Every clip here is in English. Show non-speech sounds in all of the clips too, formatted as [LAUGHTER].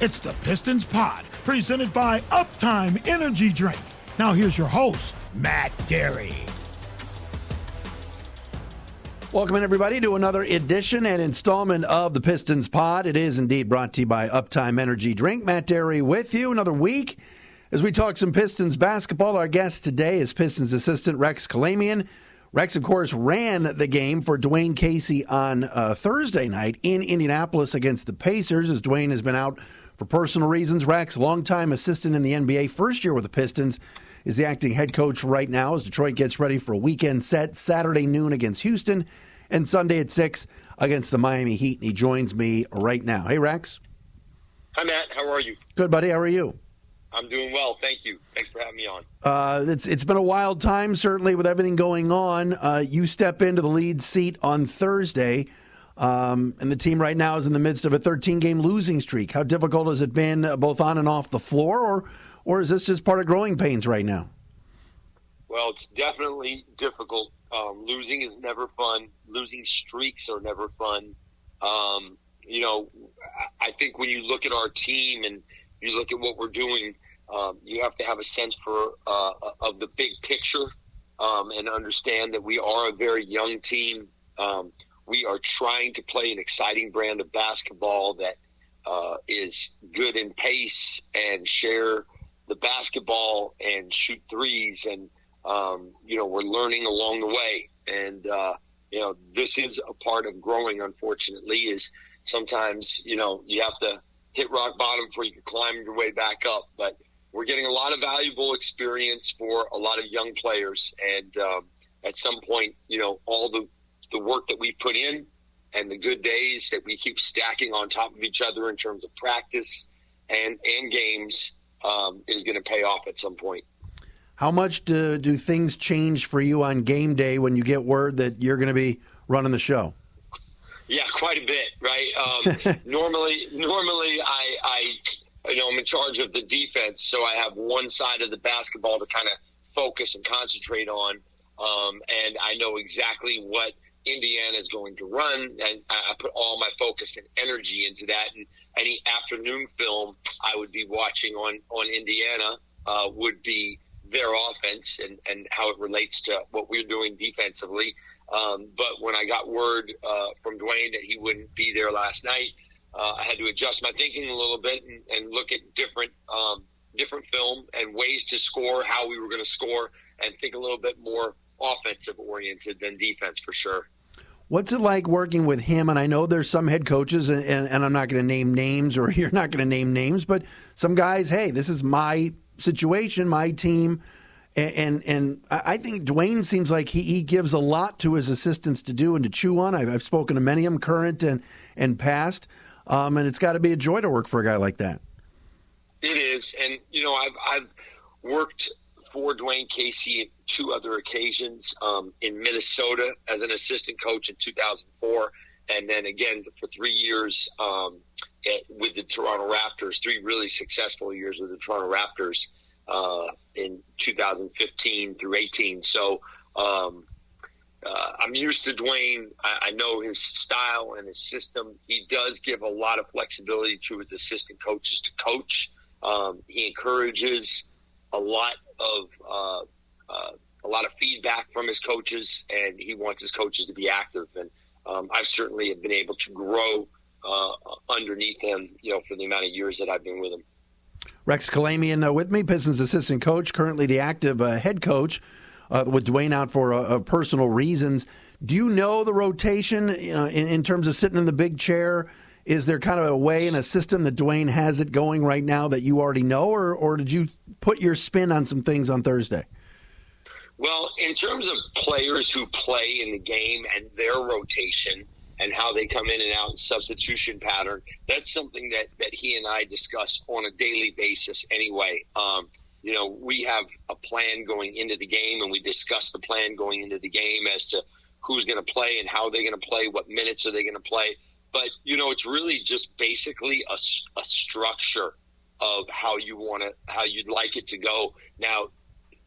It's the Pistons Pod, presented by Uptime Energy Drink. Now here's your host, Matt Derry. Welcome in everybody to another edition and installment of the Pistons Pod. It is indeed brought to you by Uptime Energy Drink. Matt Derry with you another week as we talk some Pistons basketball. Our guest today is Pistons assistant Rex Kalamian. Rex, of course, ran the game for Dwane Casey on uh, Thursday night in Indianapolis against the Pacers, as Dwane has been out for personal reasons. Rex, longtime assistant in the NBA, first year with the Pistons, is the acting head coach right now as Detroit gets ready for a weekend set Saturday noon against Houston and Sunday at 6 against the Miami Heat. And he joins me right now. Hey, Rex. Hi, Matt. How are you? Good, buddy. How are you? I'm doing well, thank you. Thanks for having me on. Uh, it's it's been a wild time, certainly with everything going on. Uh, you step into the lead seat on Thursday, um, and the team right now is in the midst of a 13 game losing streak. How difficult has it been, uh, both on and off the floor, or or is this just part of growing pains right now? Well, it's definitely difficult. Um, losing is never fun. Losing streaks are never fun. Um, you know, I think when you look at our team and you look at what we're doing, um, you have to have a sense for uh, of the big picture um, and understand that we are a very young team. Um, we are trying to play an exciting brand of basketball that uh, is good in pace and share the basketball and shoot threes. And, um, you know, we're learning along the way. And, uh, you know, this is a part of growing, unfortunately, is sometimes, you know, you have to hit rock bottom before you can climb your way back up. But we're getting a lot of valuable experience for a lot of young players. And um, at some point, you know, all the, the work that we put in and the good days that we keep stacking on top of each other in terms of practice and, and games um, is going to pay off at some point. How much do, do things change for you on game day when you get word that you're going to be running the show? Yeah, quite a bit, right? Um, [LAUGHS] normally, normally I, I, you know, I'm in charge of the defense, so I have one side of the basketball to kind of focus and concentrate on, um, and I know exactly what Indiana is going to run, and I put all my focus and energy into that. And any afternoon film I would be watching on on Indiana uh, would be their offense and and how it relates to what we're doing defensively. Um, but when I got word uh, from Dwane that he wouldn't be there last night, uh, I had to adjust my thinking a little bit and, and look at different um, different film and ways to score, how we were going to score, and think a little bit more offensive oriented than defense for sure. What's it like working with him? And I know there's some head coaches, and, and, and I'm not going to name names, or [LAUGHS] you're not going to name names, but some guys, hey, this is my situation, my team and and I think Dwane seems like he, he gives a lot to his assistants to do and to chew on. I've, I've spoken to many of them, current and and past, um, and it's got to be a joy to work for a guy like that. It is, and you know I've I've worked for Dwane Casey at two other occasions um, in Minnesota as an assistant coach in 2004, and then again for three years um, at, with the Toronto Raptors, three really successful years with the Toronto Raptors uh, in 2015 through 18. So um, uh, I'm used to Dwane. I, I, know his style and his system. He does give a lot of flexibility to his assistant coaches to coach. Um, he encourages a lot of uh, uh a lot of feedback from his coaches, and he wants his coaches to be active. And um, I've certainly have been able to grow uh, underneath him, you know, for the amount of years that I've been with him. Rex Kalamian uh, with me, Pistons assistant coach, currently the active uh, head coach, uh, with Dwane out for personal reasons. Do you know the rotation you know, in, in, terms of sitting in the big chair? Is there kind of a way in a system that Dwane has it going right now that you already know, or, or did you put your spin on some things on Thursday? Well, in terms of players who play in the game and their rotation – and how they come in and out in substitution pattern. That's something that, that he and I discuss on a daily basis anyway. Um, you know, we have a plan going into the game and we discuss the plan going into the game as to who's going to play and how they're going to play, what minutes are they going to play. But, you know, it's really just basically a, a structure of how you want to, how you'd like it to go. Now,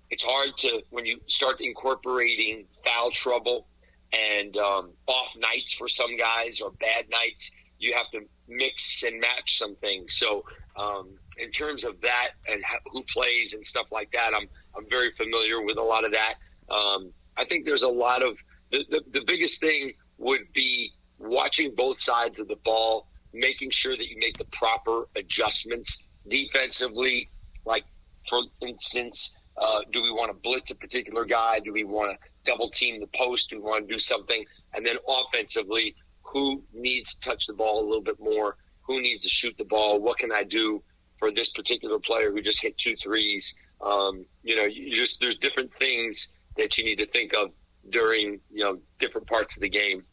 it's hard to, when you start incorporating foul trouble and um, off nights for some guys or bad nights, you have to mix and match some things. So um, in terms of that and who plays and stuff like that, I'm I'm very familiar with a lot of that. Um, I think there's a lot of the, the, the biggest thing watching both sides of the ball, making sure that you make the proper adjustments defensively. Like for instance, uh, do we want to blitz a particular guy? Do we want to double team the post? Do we want to do something? And then offensively, who needs to touch the ball a little bit more? Who needs to shoot the ball? What can I do for this particular player who just hit two threes? Um, you know, you just there's different things that you need to think of during you know different parts of the game.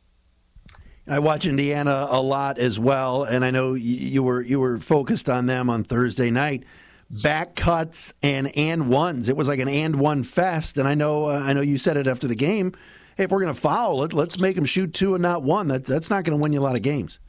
I watch Indiana a lot as well, and I know you were you were focused on them on Thursday night. Back cuts and and ones. It was like an and one fest, and I know uh, I know you said it after the game. Hey, if we're going to foul it, let's make them shoot two and not one. That that's not going to win you a lot of games. [LAUGHS]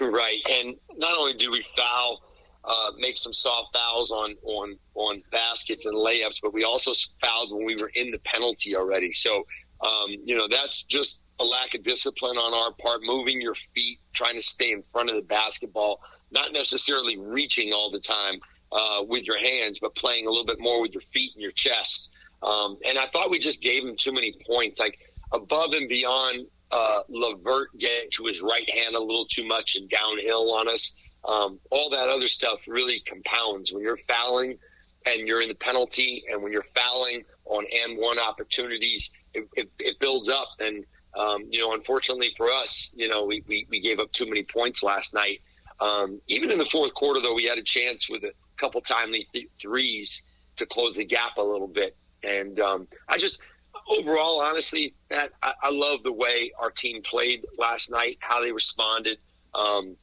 Right, and not only do we foul, uh, make some soft fouls on on on baskets and layups, but we also fouled when we were in the penalty already. So um, you know that's just a lack of discipline on our part, moving your feet, trying to stay in front of the basketball, not necessarily reaching all the time uh, with your hands, but playing a little bit more with your feet and your chest. Um, and I thought we just gave him too many points, like above and beyond uh, LeVert getting to his right hand a little too much and downhill on us. Um, all that other stuff really compounds when you're fouling and you're in the penalty, and when you're fouling on and one opportunities, it, it, it builds up. And um, you know, unfortunately for us, you know, we, we, we gave up too many points last night. Um, even in the fourth quarter, though, we had a chance with a couple timely th- threes to close the gap a little bit. And um, I just, overall, honestly, Matt, I, I love the way our team played last night, how they responded. Um,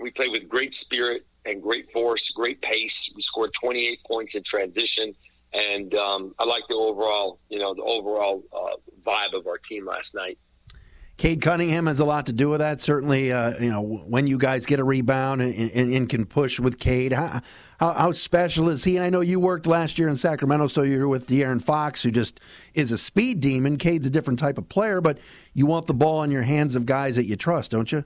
we played with great spirit and great force, great pace. We scored 28 points in transition, and um, I like the overall, you know, the overall uh, vibe of our team last night. Cade Cunningham has a lot to do with that. Certainly, uh, you know, when you guys get a rebound and, and, and can push with Cade, how, how, how, special is he? And I know you worked last year in Sacramento, so you're with De'Aaron Fox, who just is a speed demon. Cade's a different type of player, but you want the ball in your hands of guys that you trust, don't you?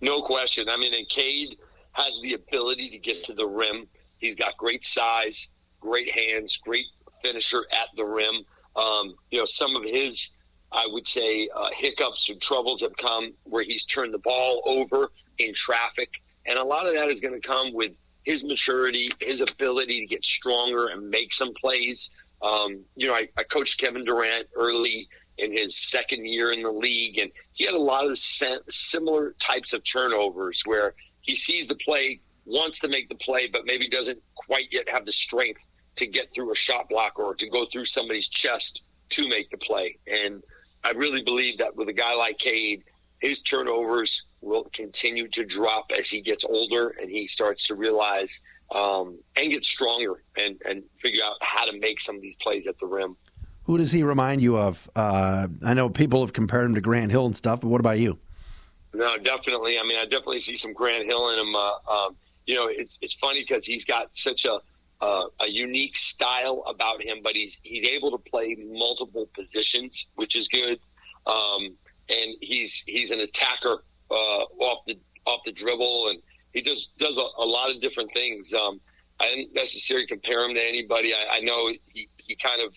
No question. I mean, and Cade has the ability to get to the rim. He's got great size, great hands, great finisher at the rim. Um, you know, some of his, I would say, uh, hiccups and troubles have come where he's turned the ball over in traffic. And a lot of that is going to come with his maturity, his ability to get stronger and make some plays. Um, you know, I, I coached Kevin Durant early in his second year in the league, and he had a lot of similar types of turnovers where he sees the play, wants to make the play, but maybe doesn't quite yet have the strength to get through a shot block or to go through somebody's chest to make the play. And I really believe that with a guy like Cade, his turnovers will continue to drop as he gets older and he starts to realize um, and get stronger and, and figure out how to make some of these plays at the rim. Who does he remind you of? Uh, I know people have compared him to Grant Hill and stuff, but what about you? No, definitely. I mean, I definitely see some Grant Hill in him. Uh, um, you know, it's it's funny because he's got such a uh, a unique style about him, but he's he's able to play multiple positions, which is good. Um, and he's he's an attacker uh, off the off the dribble, and he does does a, a lot of different things. Um, I didn't necessarily compare him to anybody. I, I know he, he kind of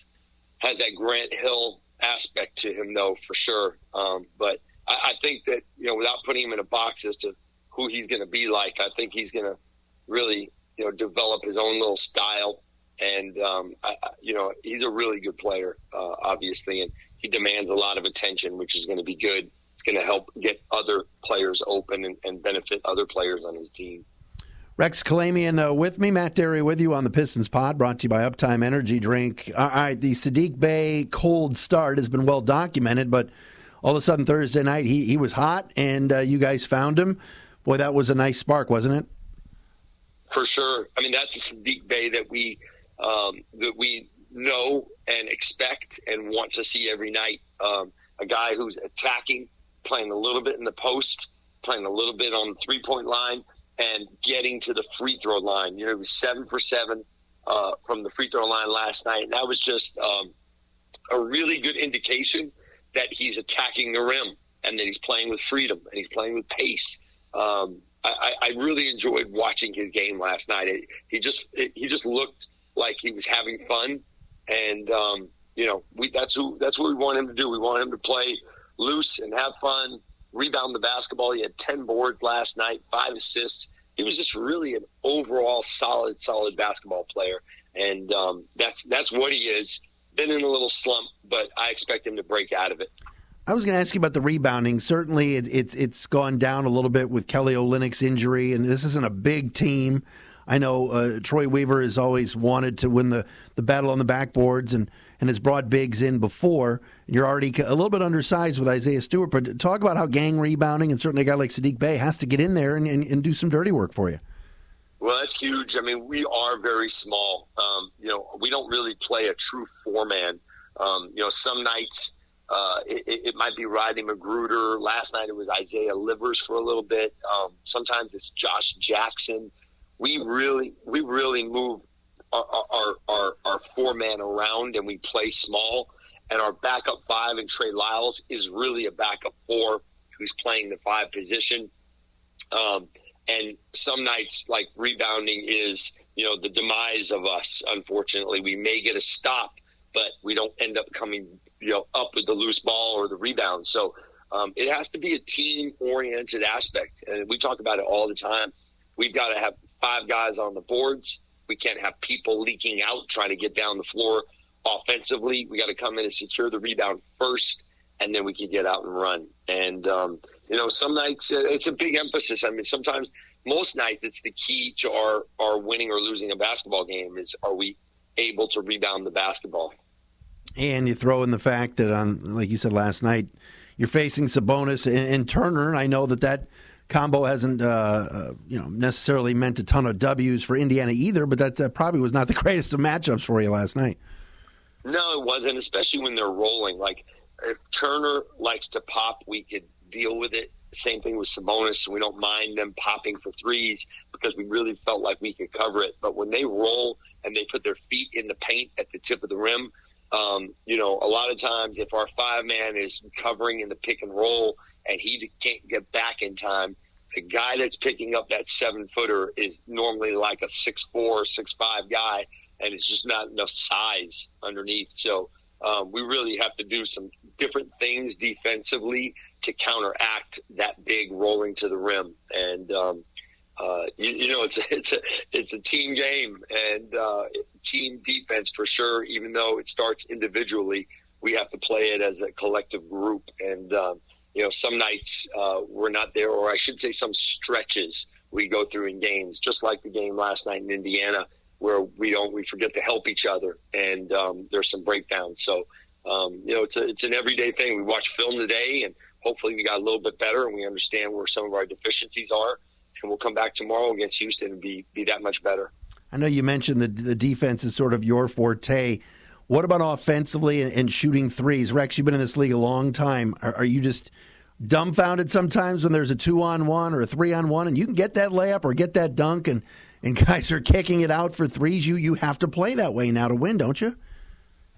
has that Grant Hill aspect to him, though, for sure. Um, but I, I think that you know, without putting him in a box as to who he's going to be like, I think he's going to really you know develop his own little style. And um, I, you know, he's a really good player, uh, obviously, and he demands a lot of attention, which is going to be good. It's going to help get other players open and, and benefit other players on his team. Rex Kalamian uh, with me, Matt Derry with you on the Pistons Pod, brought to you by Uptime Energy Drink. All right, the Saddiq Bey cold start has been well documented, but all of a sudden Thursday night he he was hot, and uh, you guys found him. Boy, that was a nice spark, wasn't it? For sure. I mean, that's a Saddiq Bey that we um, that we know and expect and want to see every night. Um, a guy who's attacking, playing a little bit in the post, playing a little bit on the three point line and getting to the free throw line. You know, he was seven for seven uh, from the free throw line last night, and that was just um, a really good indication that he's attacking the rim. and that he's playing with freedom and he's playing with pace. Um, I, I really enjoyed watching his game last night. It, he just it, he just looked like he was having fun, and um, you know we that's who that's what we want him to do. We want him to play loose and have fun, rebound the basketball. He had ten boards last night, five assists. He was just really an overall solid, solid basketball player, and um, that's that's what he is. Been in a little slump, but I expect him to break out of it. I was going to ask you about the rebounding. Certainly, it, it's it's gone down a little bit with Kelly Olynyk's injury, and this isn't a big team. I know uh, Troy Weaver has always wanted to win the, the battle on the backboards and, and has brought bigs in before. You're already a little bit undersized with Isaiah Stewart, but talk about how gang rebounding and certainly a guy like Saddiq Bey has to get in there and, and, and do some dirty work for you. Well, that's huge. I mean, we are very small. Um, you know, we don't really play a true four man. Um, you know, some nights uh, it, it, might be Rodney McGruder. Last night it was Isaiah Livers for a little bit. Um, sometimes it's Josh Jackson. We really, we really move our our, our, our four man around and we play small. And our backup five and Trey Lyles is really a backup four who's playing the five position. Um, and some nights like rebounding is, you know, the demise of us. Unfortunately, we may get a stop, but we don't end up coming you know, up with the loose ball or the rebound. So um, it has to be a team oriented aspect. And we talk about it all the time. We've got to have five guys on the boards. We can't have people leaking out trying to get down the floor offensively. We got to come in and secure the rebound first, and then we can get out and run. And, um, you know, some nights uh, it's a big emphasis. I mean, sometimes, most nights, it's the key to our, our winning or losing a basketball game is are we able to rebound the basketball? And you throw in the fact that on, like you said last night, you're facing Sabonis and, and Turner. I know that that combo hasn't, uh, uh, you know, necessarily meant a ton of W's for Indiana either. But that, that probably was not the [LAUGHS] greatest of matchups for you last night. No, it wasn't, especially when they're rolling. Like if Turner likes to pop, we could deal with it. Same thing with Sabonis. We don't mind them popping for threes because we really felt like we could cover it. But when they roll and they put their feet in the paint at the tip of the rim, um, you know, a lot of times if our five man is covering in the pick and roll and he can't get back in time, the guy that's picking up that seven footer is normally like a six four, six five guy, and it's just not enough size underneath. So um, we really have to do some different things defensively to counteract that big rolling to the rim. And um, uh, you, you, know, it's a, it's a it's a team game and uh, team defense for sure. Even though it starts individually, we have to play it as a collective group. And um, you know, some nights uh, we're not there, or I should say, some stretches we go through in games, just like the game last night in Indiana, where we don't we forget to help each other, and um, there's some breakdowns. So. Um, you know, it's a, it's an everyday thing. We watch film today, and hopefully we got a little bit better, and we understand where some of our deficiencies are and we'll come back tomorrow against Houston and be be that much better. I know you mentioned the the defense is sort of your forte. What about offensively and, and shooting threes? Rex, you've been in this league a long time. Are, are you just dumbfounded sometimes when there's a two on one or a three on one, and you can get that layup or get that dunk, and and [LAUGHS] guys are kicking it out for threes? You you have to play that way now to win, don't you?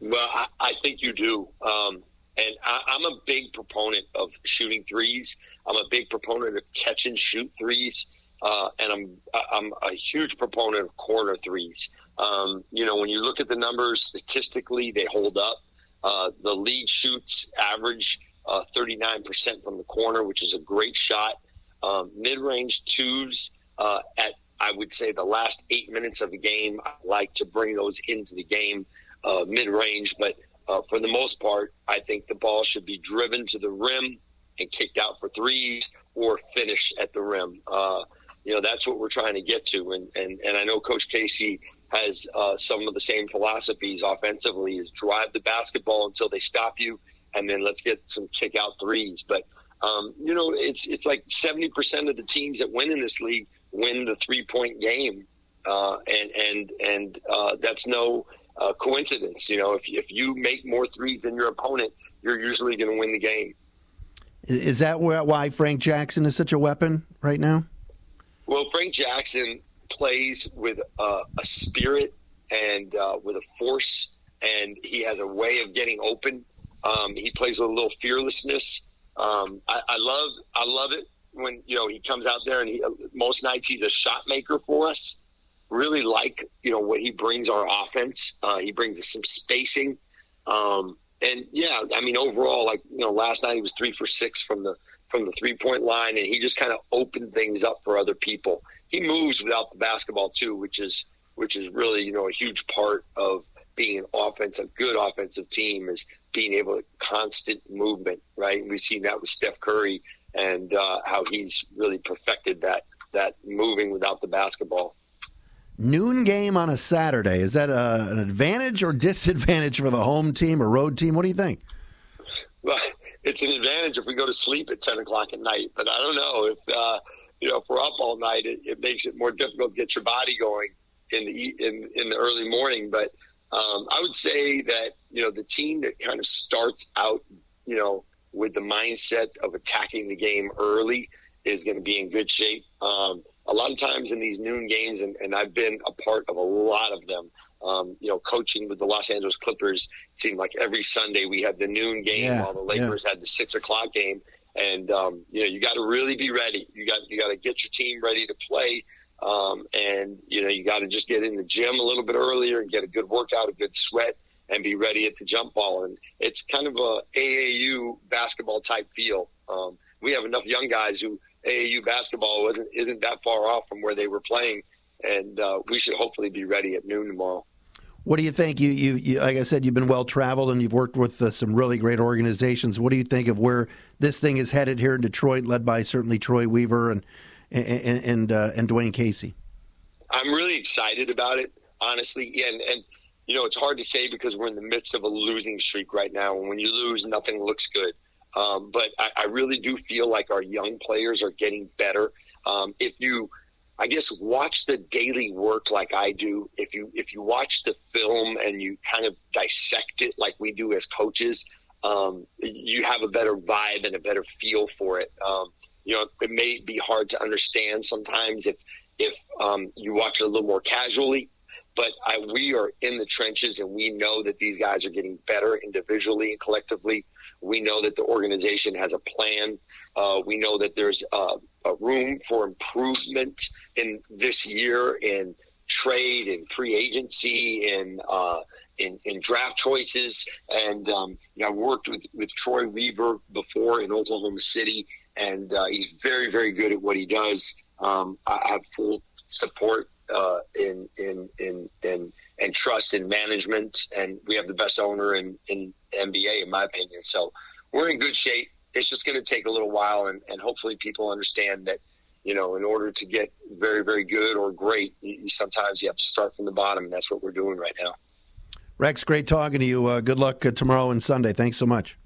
Well, I, I think you do. Um, and I, I'm a big proponent of shooting threes. I'm a big proponent of catch and shoot threes. Uh, and I'm I'm a huge proponent of corner threes. Um, you know, when you look at the numbers statistically, they hold up. Uh, the lead shoots average uh, 39% from the corner, which is a great shot. Um, mid-range twos uh, at I would say the last eight minutes of the game. I like to bring those into the game uh, mid-range, but uh, for the most part, I think the ball should be driven to the rim and kicked out for threes or finish at the rim. Uh, you know, that's what we're trying to get to. And, and, and I know Coach Casey has uh, some of the same philosophies offensively is drive the basketball until they stop you and then let's get some kick out threes. But, um, you know, it's, it's like 70% of the teams that win in this league win the three point game. Uh, and, and, and, uh, that's no, uh, coincidence. You know, if, if you make more threes than your opponent, you're usually going to win the game. Is that why Frank Jackson is such a weapon right now? Well, Frank Jackson plays with uh, a spirit and uh, with a force, and he has a way of getting open. Um, he plays with a little fearlessness, Um, I, I love I love it when you know he comes out there and he, most nights he's a shot maker for us. Really like you know what he brings our offense. Uh, he brings us some spacing, um, and yeah, I mean overall, like you know, last night he was three for six from the from the three point line, and he just kind of opened things up for other people. He moves without the basketball too, which is which is really you know a huge part of being an offensive, a good offensive team is being able to constant movement, right? And we've seen that with Steph Curry and uh, how he's really perfected that that moving without the basketball. Noon game on a Saturday is that a, uh, an advantage or [LAUGHS] disadvantage for the home team or road team? What do you think? Well, it's an advantage if we go to sleep at ten o'clock at night, but I don't know if uh, you know if we're up all night, it, it makes it more difficult to get your body going in the in in the early morning. But um, I would say that you know the team that kind of starts out, you know, with the mindset of attacking the game early is going to be in good shape. Um, a lot of times in these noon games, and, and I've been a part of a lot of them. Um, you know, coaching with the Los Angeles Clippers, it seemed like every Sunday we had the noon game yeah, while the Lakers yeah. had the six o'clock game. And um, you know, you got to really be ready. You got you got to get your team ready to play. Um, and you know, you got to just get in the gym a little bit earlier and get a good workout, a good sweat, and be ready at the jump ball. And it's kind of a AAU basketball type feel. Um, we have enough young guys who AAU basketball wasn't isn't that far off from where they were playing, and uh, we should hopefully be ready at noon tomorrow. What do you think? You, you, you like I said, you've been well traveled and you've worked with uh, some really great organizations. What do you think of where this thing is headed here in Detroit, led by certainly Troy Weaver and and and, uh, and Dwane Casey? I'm really excited about it, honestly. And and you know, it's hard to say because we're in the midst of a losing streak right now, and when you lose, nothing looks good. Um, but I, I, really do feel like our young players are getting better. Um, if you, I guess, watch the daily work like I do, if you if you watch the film and you kind of dissect it like we do as coaches, um, you have a better vibe and a better feel for it. Um, you know, it may be hard to understand sometimes if if um, you watch it a little more casually. But I, we are in the trenches, and we know that these guys are getting better individually and collectively. We know that the organization has a plan. Uh, we know that there's uh, a room for improvement in this year in trade and free agency and uh, in, in draft choices. And um, you know, I worked with, with Troy Weaver before in Oklahoma City, and uh, he's very, very good at what he does. Um, I have full support uh, in, in, in, in, and trust in management, and we have the best owner in, in NBA, in my opinion. So we're in good shape. It's just going to take a little while, and, and hopefully people understand that, you know, in order to get very, very good or great, you, sometimes you have to start from the bottom, and that's what we're doing right now. Rex, great talking to you. Uh, good luck uh, tomorrow and Sunday. Thanks so much.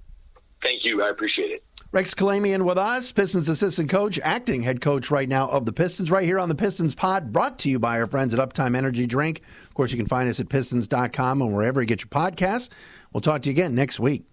Thank you. I appreciate it. Rex Kalamian with us, Pistons assistant coach, acting head coach right now of the Pistons, right here on the Pistons Pod, brought to you by our friends at Uptime Energy Drink. Of course, you can find us at pistons.com and wherever you get your podcasts. We'll talk to you again next week.